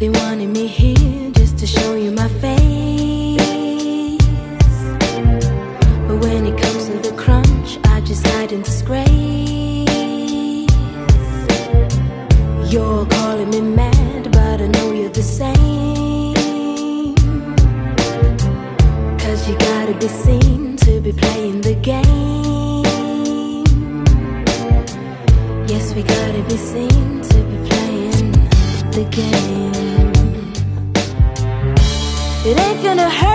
They wanted me here just to show you my face. But when it comes to the crunch, I just hide in disgrace. You're calling me mad, but I know you're the same. Cause you gotta be seen to be playing the game. Yes, we gotta be seen. gonna hurt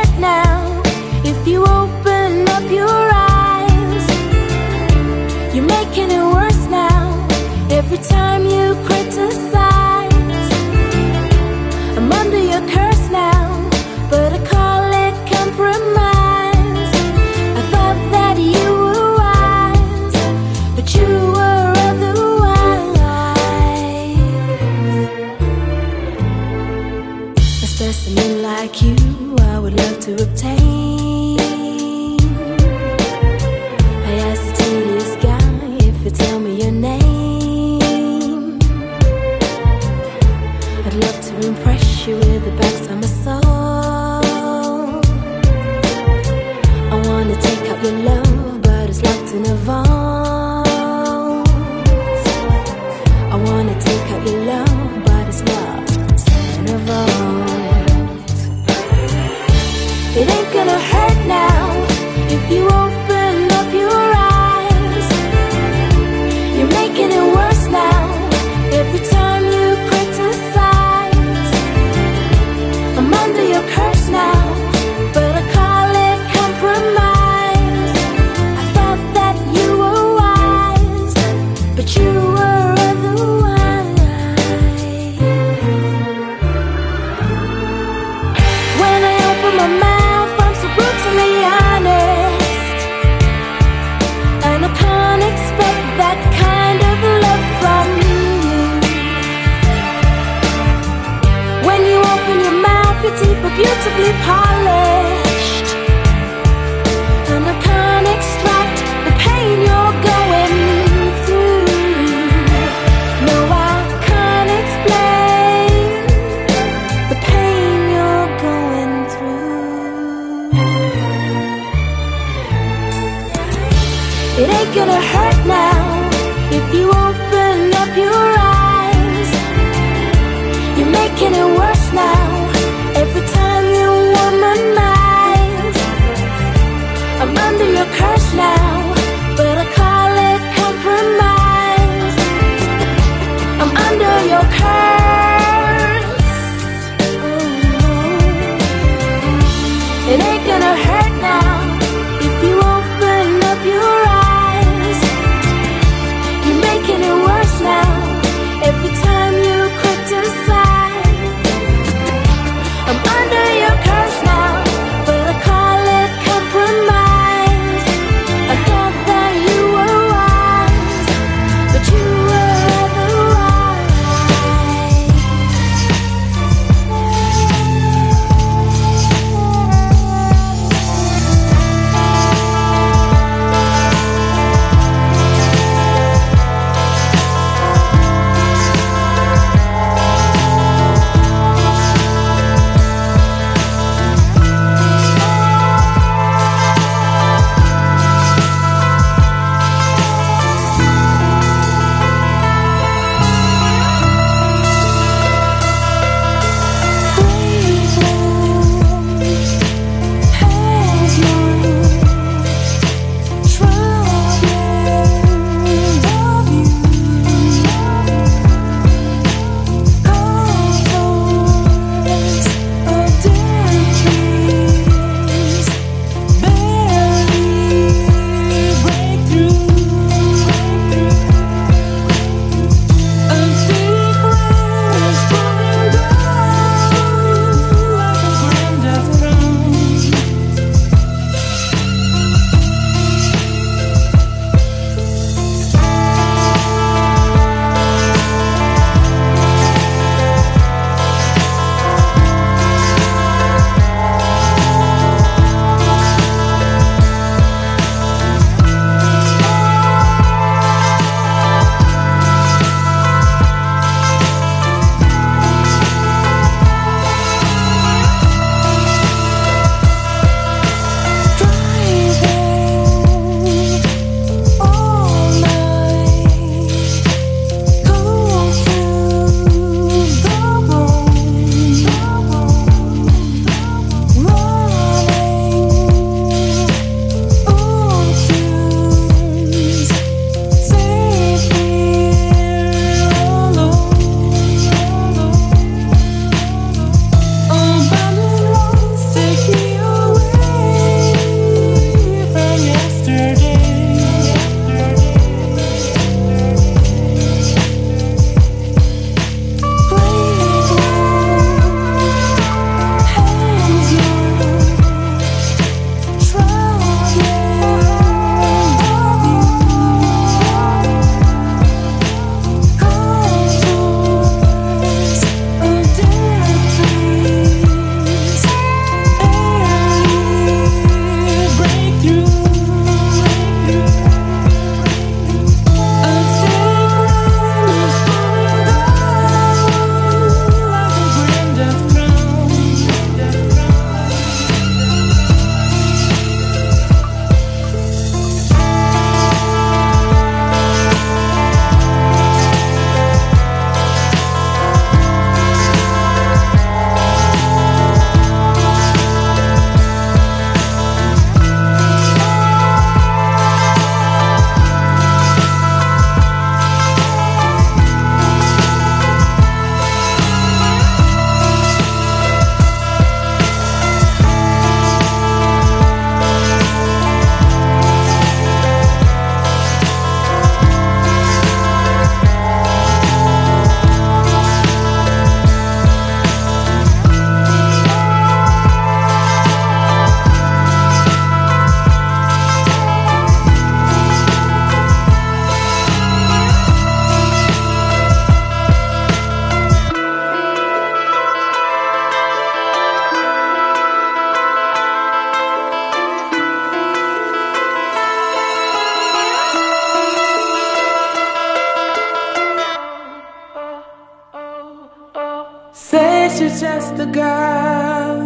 just a girl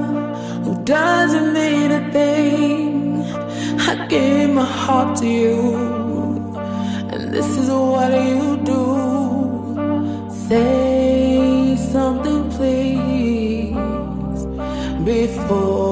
who doesn't mean a thing. I gave my heart to you, and this is what you do. Say something, please, before.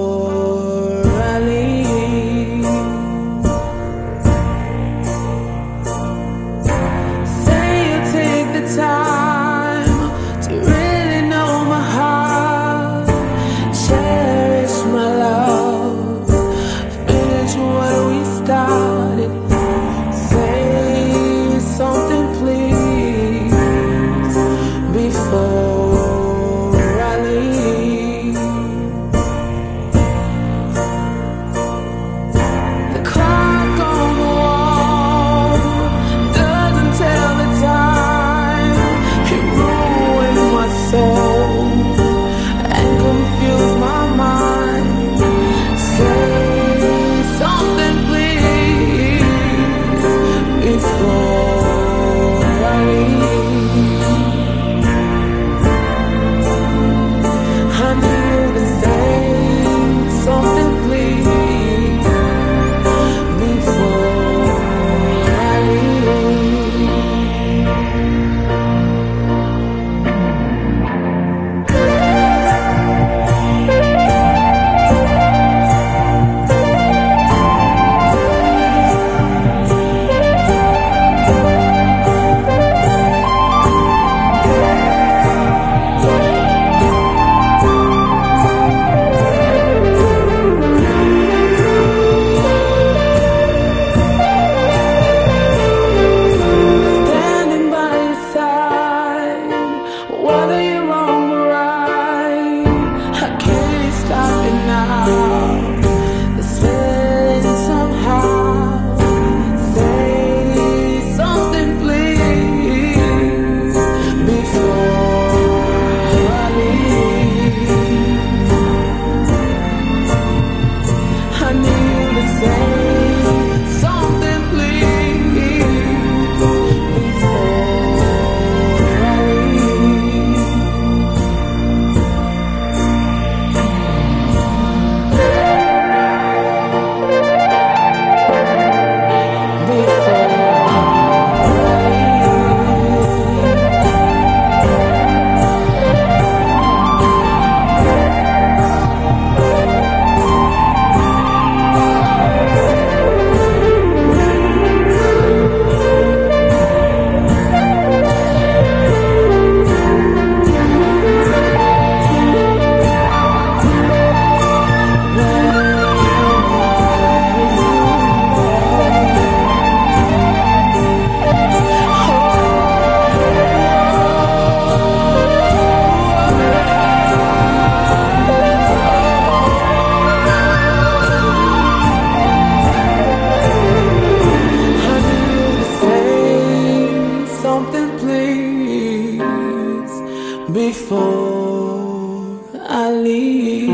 before I leave.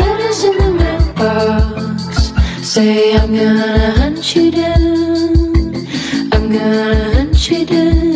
Letters in the mailbox say I'm gonna hunt you down. I'm gonna hunt you down.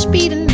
speeding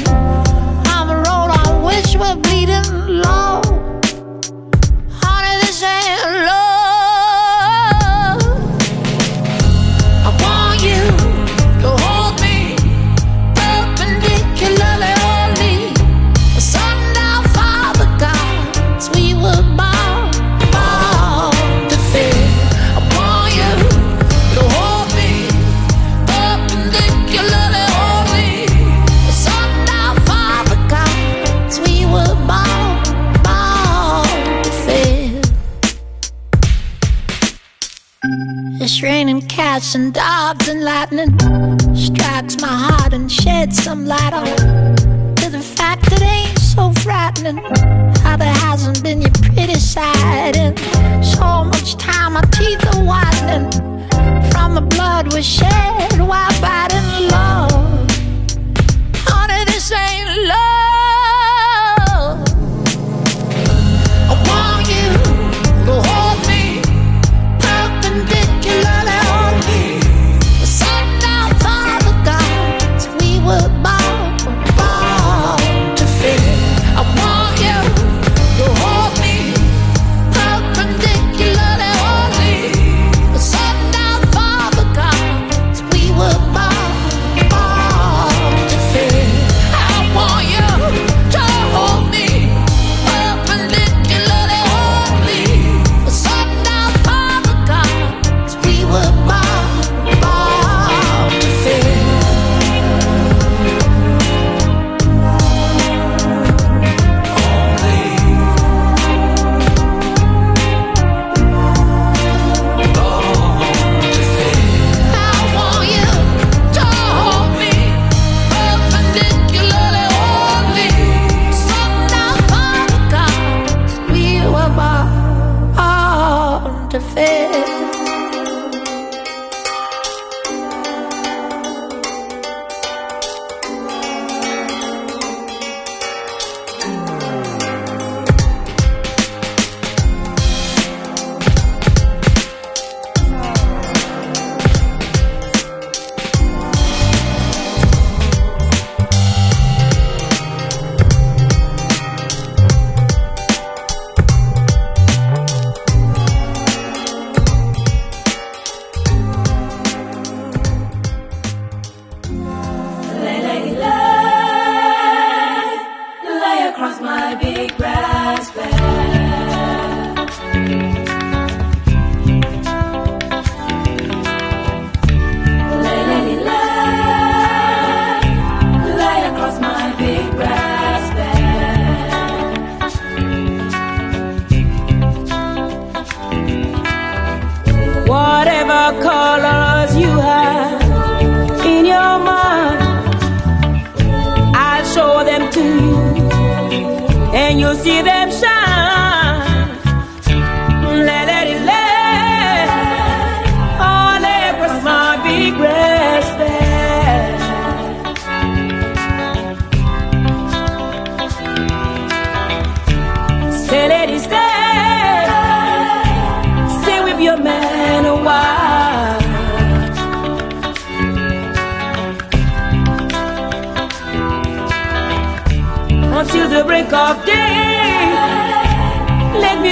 and dogs and lightning strikes my heart and sheds some light on to the fact that it ain't so frightening how there hasn't been your pretty side in so much time. My teeth are whitening from the blood we shed while biting love. Honey, this ain't love.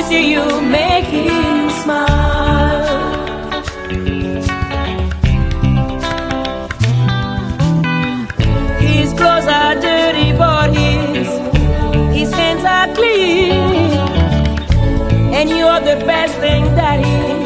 see you make him smile. His clothes are dirty, but his his hands are clean, and you are the best thing that he.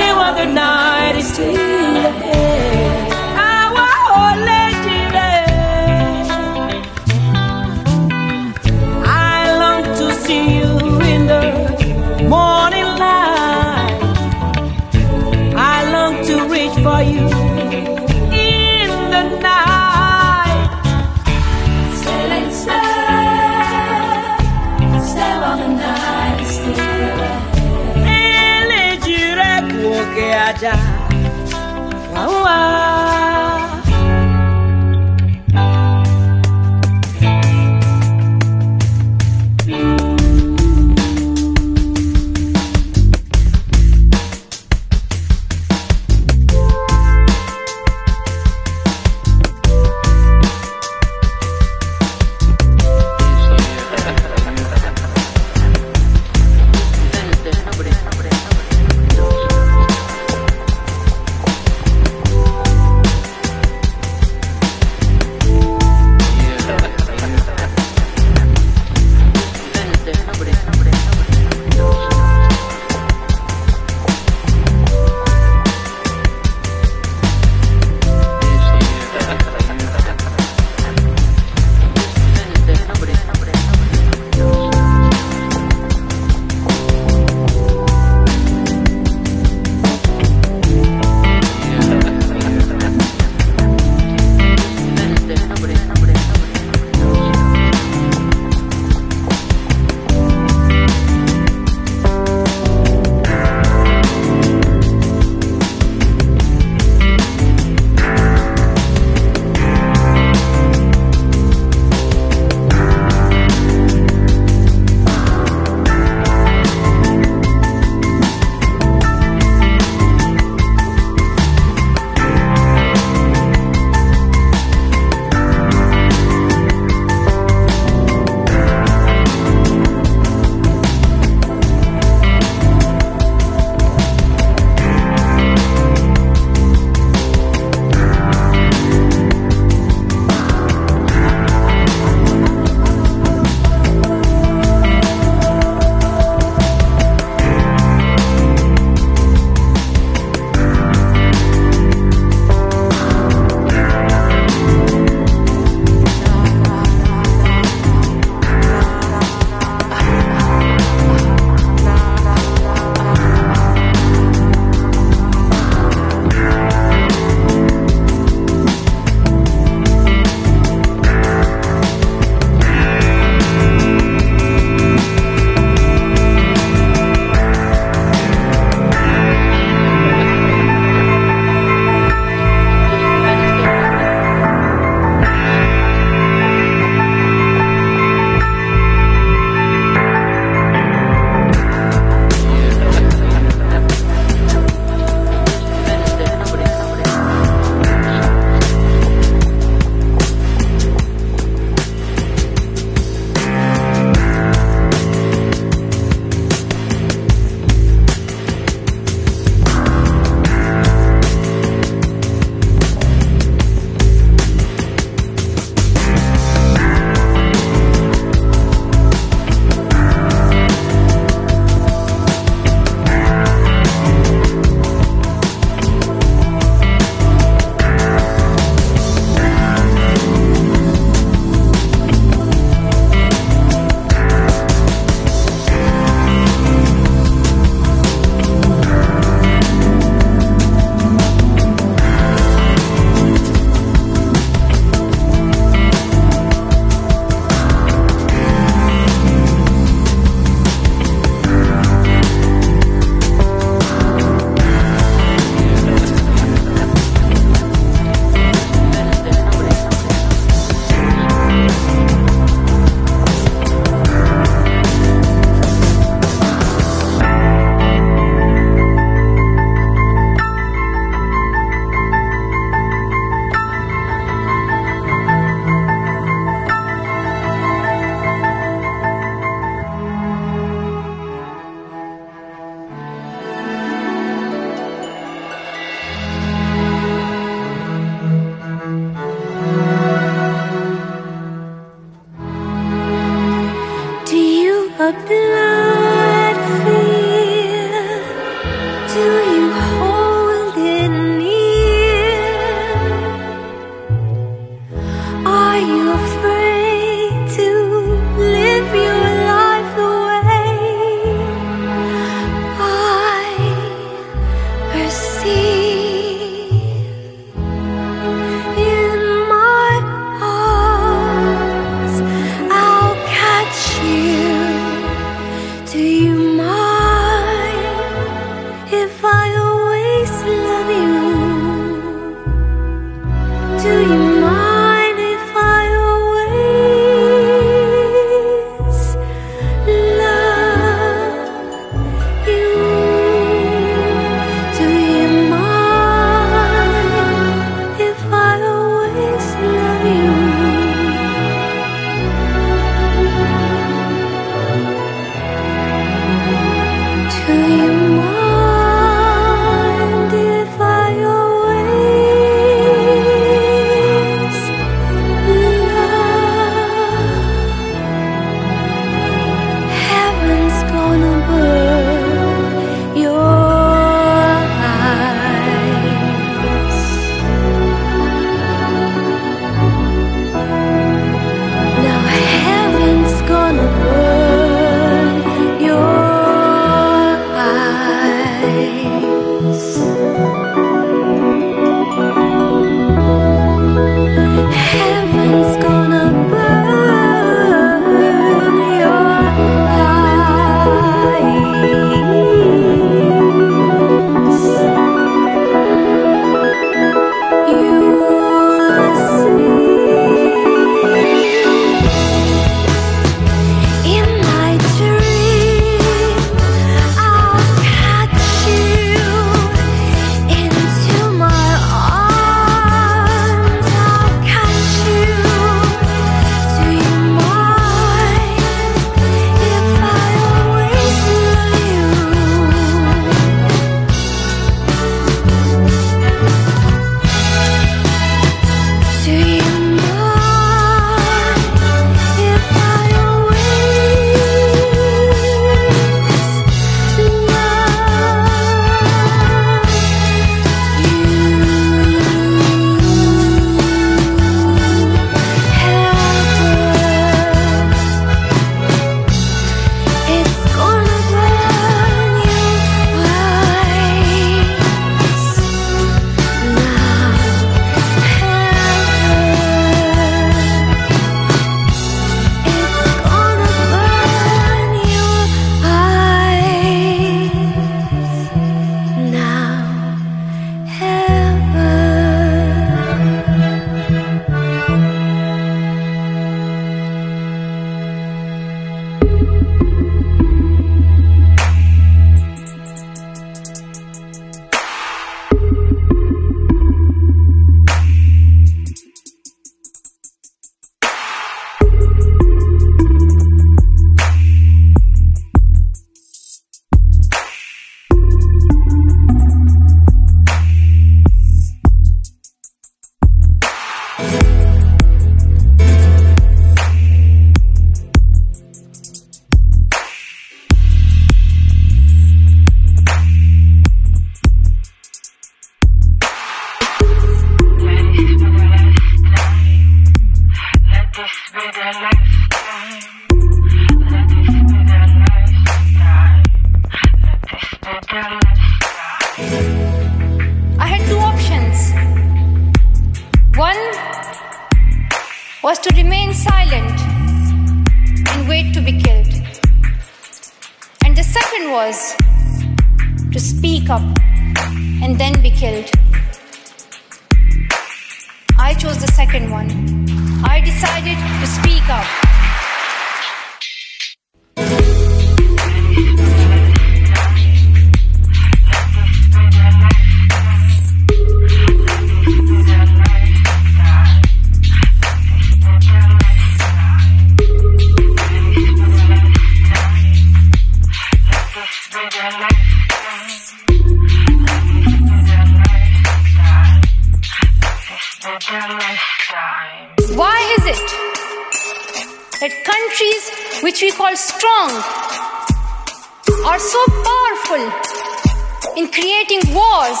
in creating wars,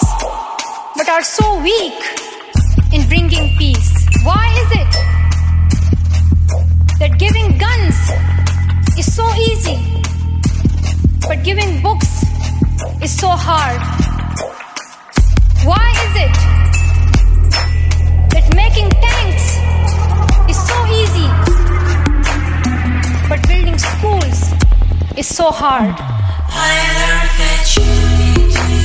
but are so weak in bringing peace. Why is it that giving guns is so easy, but giving books is so hard? Why is it that making tanks is so easy, but building schools is so hard? I learned that you Thank.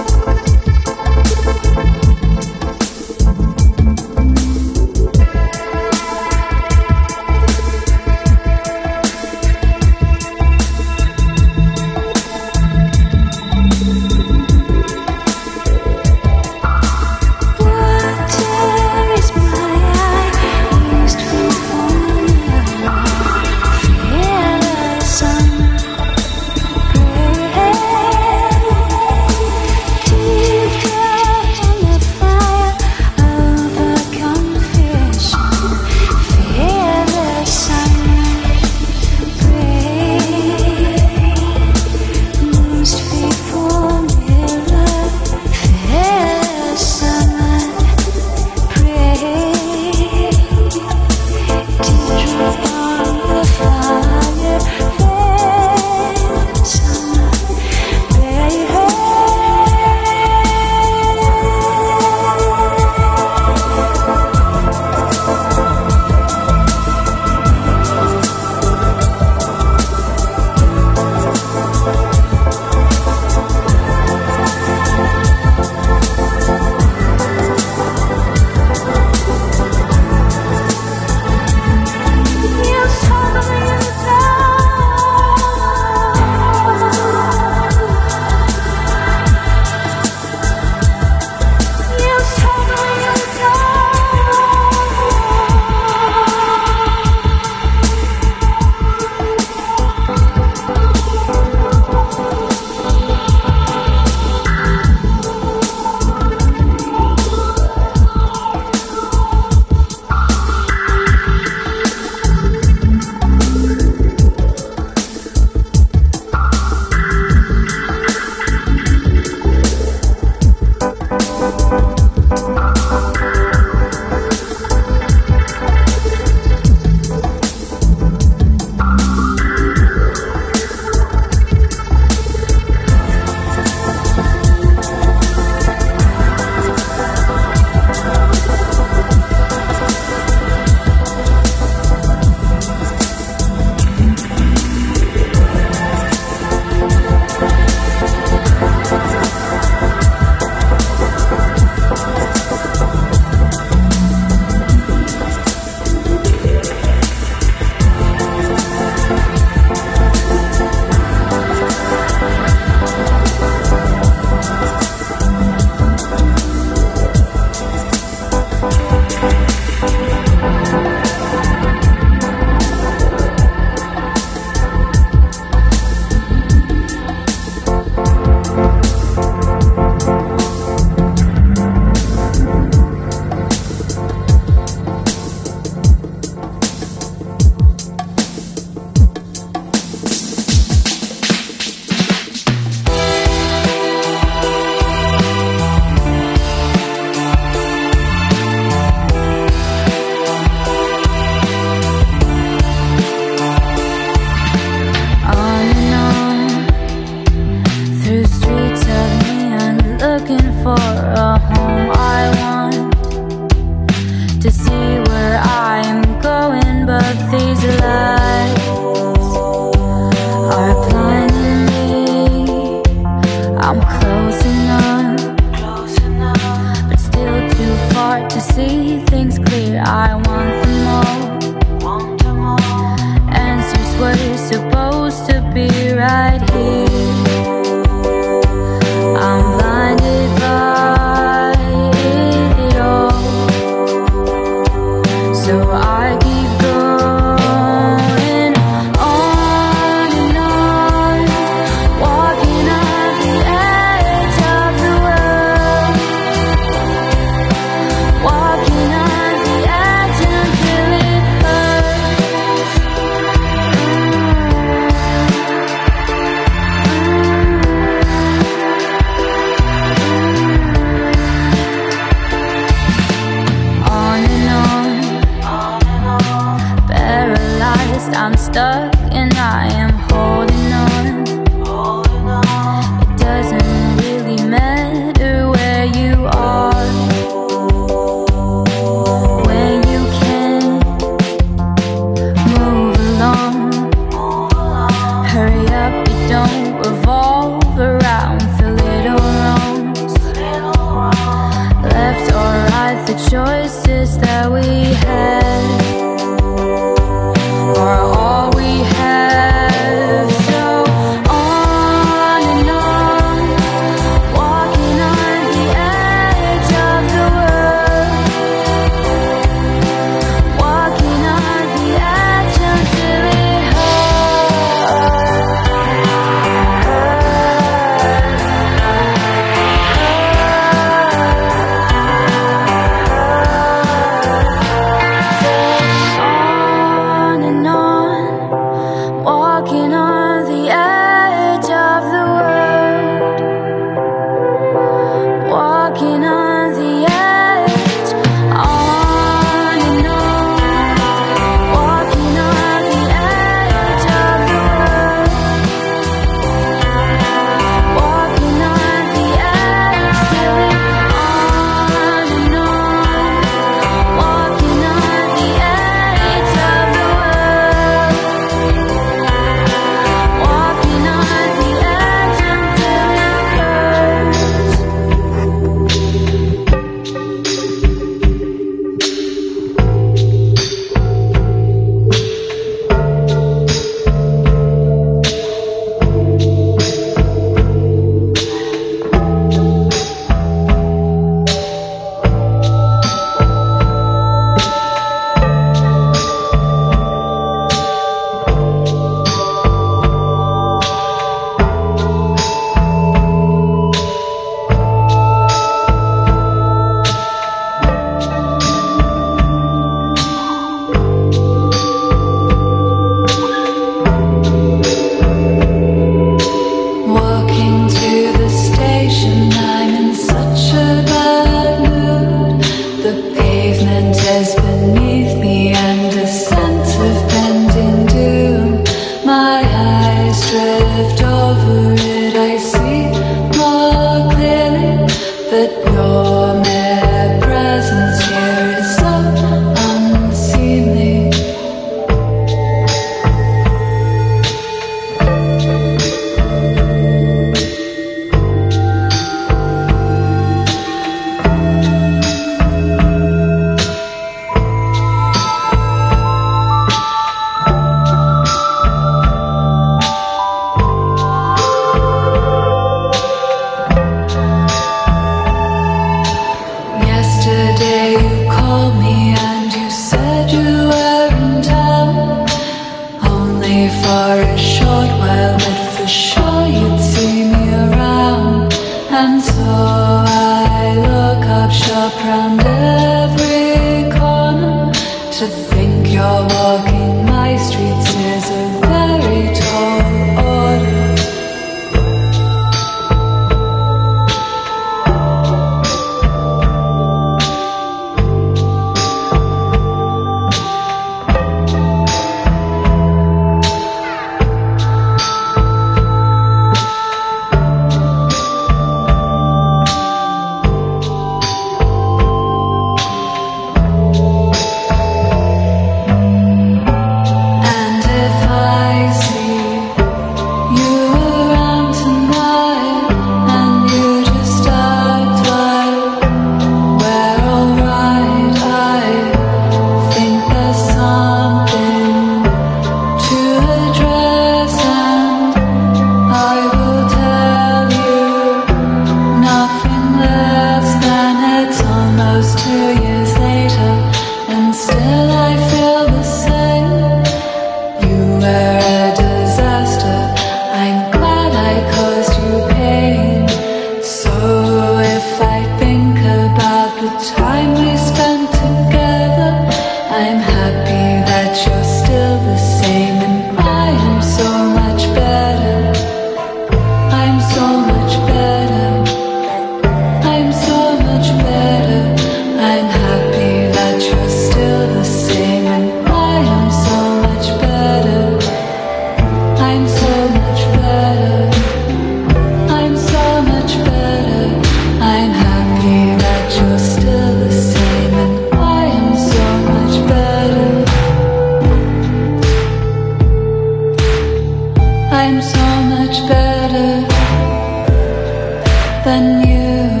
than you.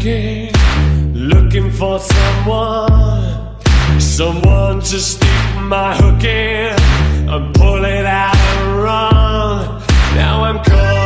looking, looking for someone, someone to stick my hook in and pull it out and run. Now I'm cold.